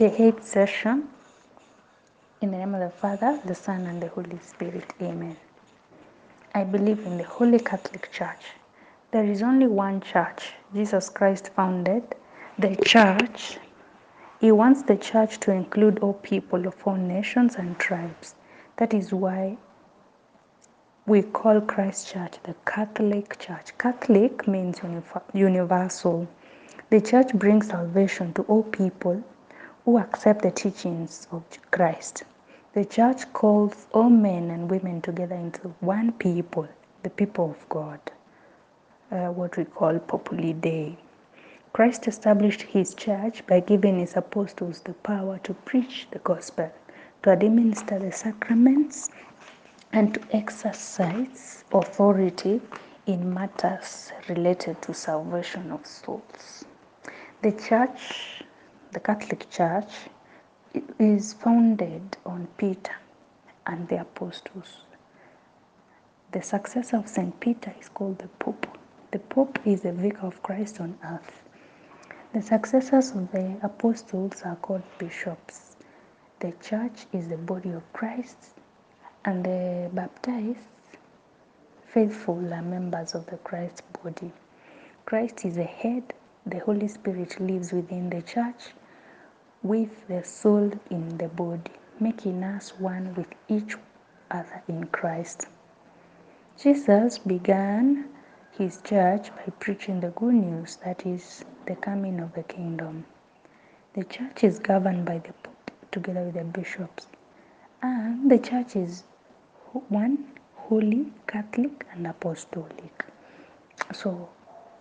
the eighth session. In the name of the Father, the Son, and the Holy Spirit. Amen. I believe in the Holy Catholic Church. There is only one church Jesus Christ founded, the church. He wants the church to include all people of all nations and tribes. That is why we call Christ Church the Catholic Church. Catholic means universal. The church brings salvation to all people who accept the teachings of Christ. The church calls all men and women together into one people, the people of God, uh, what we call Populi Dei. Christ established his church by giving his apostles the power to preach the gospel, to administer the sacraments, and to exercise authority in matters related to salvation of souls. The church, the Catholic Church, is founded on Peter and the apostles. The successor of St. Peter is called the Pope. The Pope is the vicar of Christ on earth. The successors of the apostles are called bishops. The church is the body of Christ, and the baptized faithful are members of the Christ body. Christ is the head, the Holy Spirit lives within the church with the soul in the body, making us one with each other in Christ. Jesus began his church by preaching the good news that is the coming of the kingdom. The church is governed by the Pope together with the bishops, and the church is one holy, Catholic, and apostolic. So,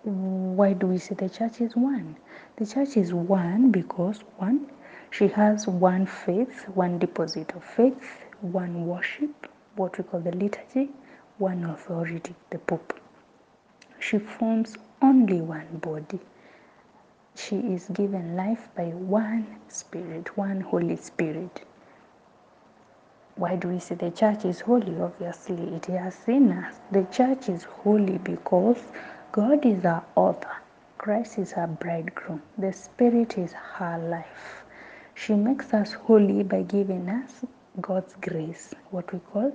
why do we say the church is one? The church is one because one, she has one faith, one deposit of faith, one worship, what we call the liturgy, one authority, the Pope. She forms only one body. She is given life by one Spirit, one Holy Spirit. Why do we say the church is holy? Obviously, it has sinners. The church is holy because God is our author. Christ is our bridegroom. The Spirit is her life. She makes us holy by giving us God's grace, what we call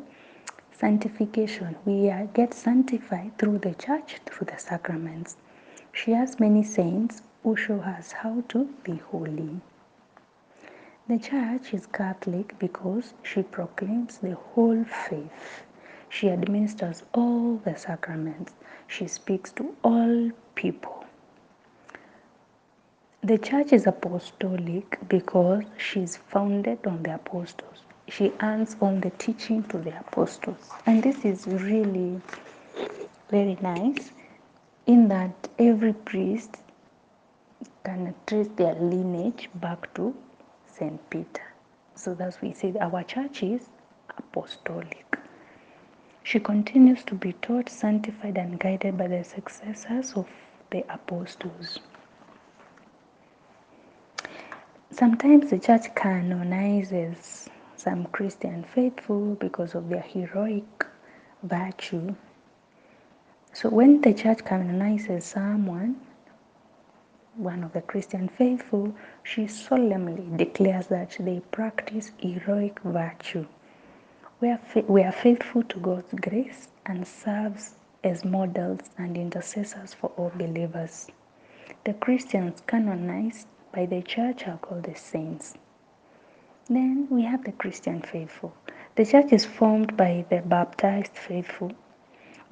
sanctification. We get sanctified through the church, through the sacraments. She has many saints who show us how to be holy. The church is Catholic because she proclaims the whole faith. She administers all the sacraments. She speaks to all people. The church is apostolic because she's founded on the apostles. She earns on the teaching to the apostles. And this is really very nice in that every priest can trace their lineage back to St. Peter. So that's why we say our church is apostolic. She continues to be taught, sanctified, and guided by the successors of the apostles. Sometimes the church canonizes some Christian faithful because of their heroic virtue. So when the church canonizes someone, one of the Christian faithful, she solemnly declares that they practice heroic virtue. We are, faithful to God's grace and serves as models and intercessors for all believers. The Christians canonized by the church are called the saints. Then we have the Christian faithful. The church is formed by the baptized faithful.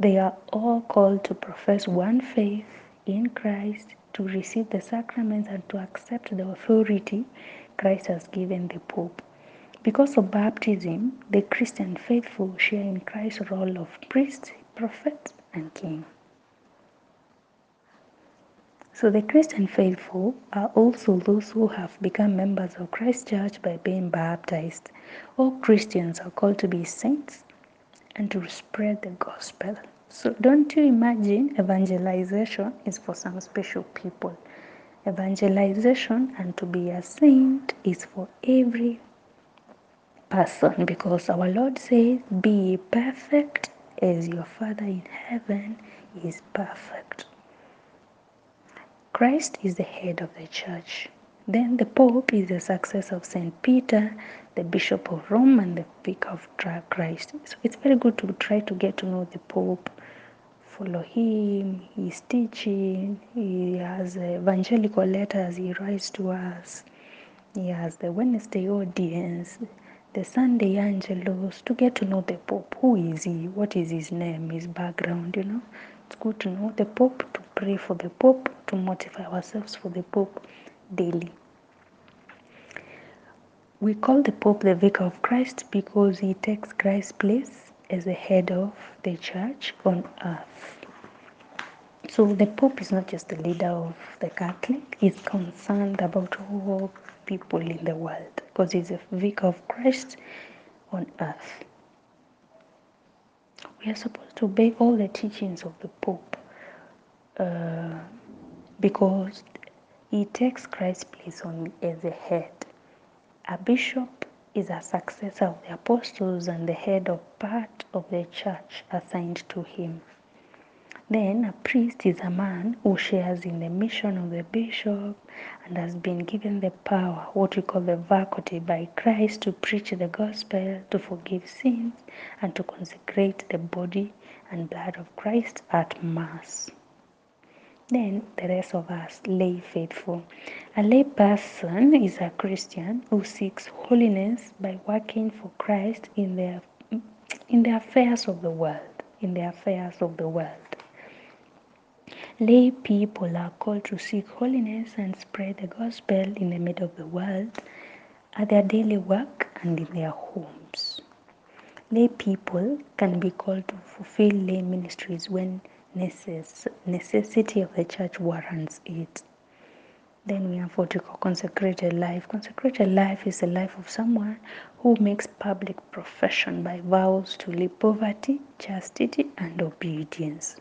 They are all called to profess one faith in Christ to receive the sacraments and to accept the authority Christ has given the Pope. Because of baptism, the Christian faithful share in Christ's role of priest, prophet, and king. So the Christian faithful are also those who have become members of Christ's church by being baptized. All Christians are called to be saints and to spread the gospel. So don't you imagine evangelization is for some special people. Evangelization and to be a saint is for every person because our Lord says, Be perfect as your Father in heaven is perfect. Christ is the head of the church. Then the Pope is the successor of St. Peter, the Bishop of Rome, and the Vicar of Christ. So it's very good to try to get to know the Pope, follow him, his teaching. He has evangelical letters he writes to us. He has the Wednesday audience, the Sunday Angelus to get to know the Pope. Who is he? What is his name? His background, you know? It's good to know the Pope, to pray for the Pope, to motivate ourselves for the Pope daily. We call the Pope the Vicar of Christ because he takes Christ's place as the head of the church on earth. So the Pope is not just the leader of the Catholic, he's concerned about all people in the world because he's a vicar of Christ on earth. We are supposed to obey all the teachings of the Pope uh, because he takes Christ's place on as a head. A bishop is a successor of the apostles and the head of part of the church assigned to him. Then a priest is a man who shares in the mission of the bishop and has been given the power, what we call the faculty by Christ, to preach the gospel, to forgive sins, and to consecrate the body and blood of Christ at Mass. Then the rest of us, lay faithful. A lay person is a Christian who seeks holiness by working for Christ in the, in the affairs of the world. In the affairs of the world. Lay people are called to seek holiness and spread the gospel in the middle of the world at their daily work and in their homes. Lay people can be called to fulfill lay ministries when necess- necessity of the church warrants it. Then we have what we call consecrated life. Consecrated life is the life of someone who makes public profession by vows to live poverty, chastity, and obedience.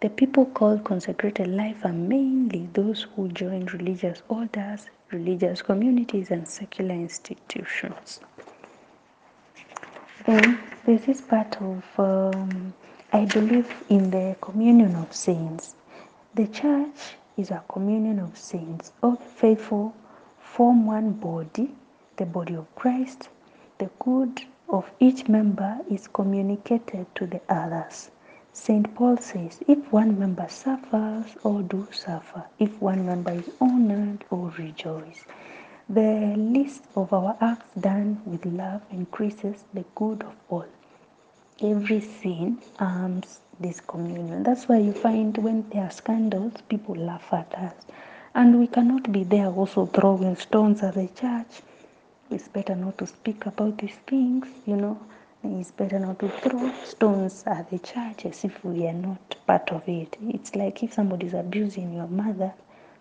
The people called consecrated life are mainly those who join religious orders, religious communities, and secular institutions. Then this part of um, I believe in the communion of saints. The church is a communion of saints. All the faithful form one body, the body of Christ. The good of each member is communicated to the others. St. Paul says, if one member suffers, all do suffer. If one member is honored, all rejoice. The list of our acts done with love increases the good of all. Every sin harms this communion. That's why you find when there are scandals, people laugh at us. And we cannot be there also throwing stones at the church. It's better not to speak about these things, you know. It's better not to throw stones at the church as if we are not part of it. It's like if somebody is abusing your mother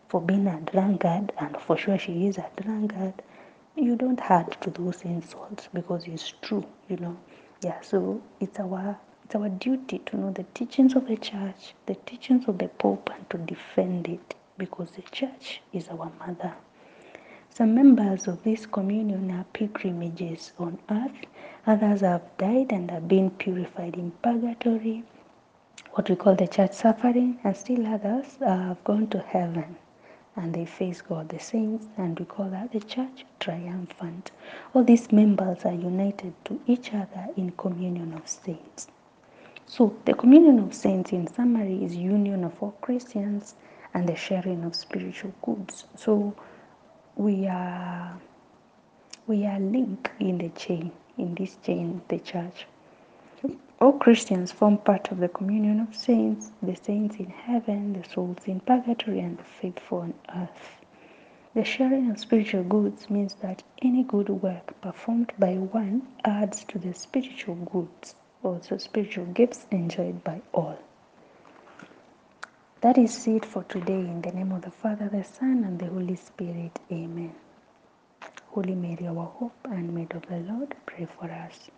for being a drunkard, and for sure she is a drunkard, you don't add to those insults because it's true, you know. Yeah, so it's our it's our duty to know the teachings of the church, the teachings of the Pope, and to defend it because the church is our mother. Some members of this communion are pilgrimages on earth, others have died and are being purified in purgatory, what we call the church suffering, and still others have gone to heaven and they face God the saints, and we call that the church triumphant. All these members are united to each other in communion of saints. So, the communion of saints, in summary, is union of all Christians and the sharing of spiritual goods. So, we are we are linked in the chain, in this chain, the church. All Christians form part of the communion of saints, the saints in heaven, the souls in purgatory, and the faithful on earth. The sharing of spiritual goods means that any good work performed by one adds to the spiritual goods, also spiritual gifts enjoyed by all. That is it for today. In the name of the Father, the Son, and the Holy Spirit. Amen. Holy Mary, our hope and maid of the Lord, pray for us.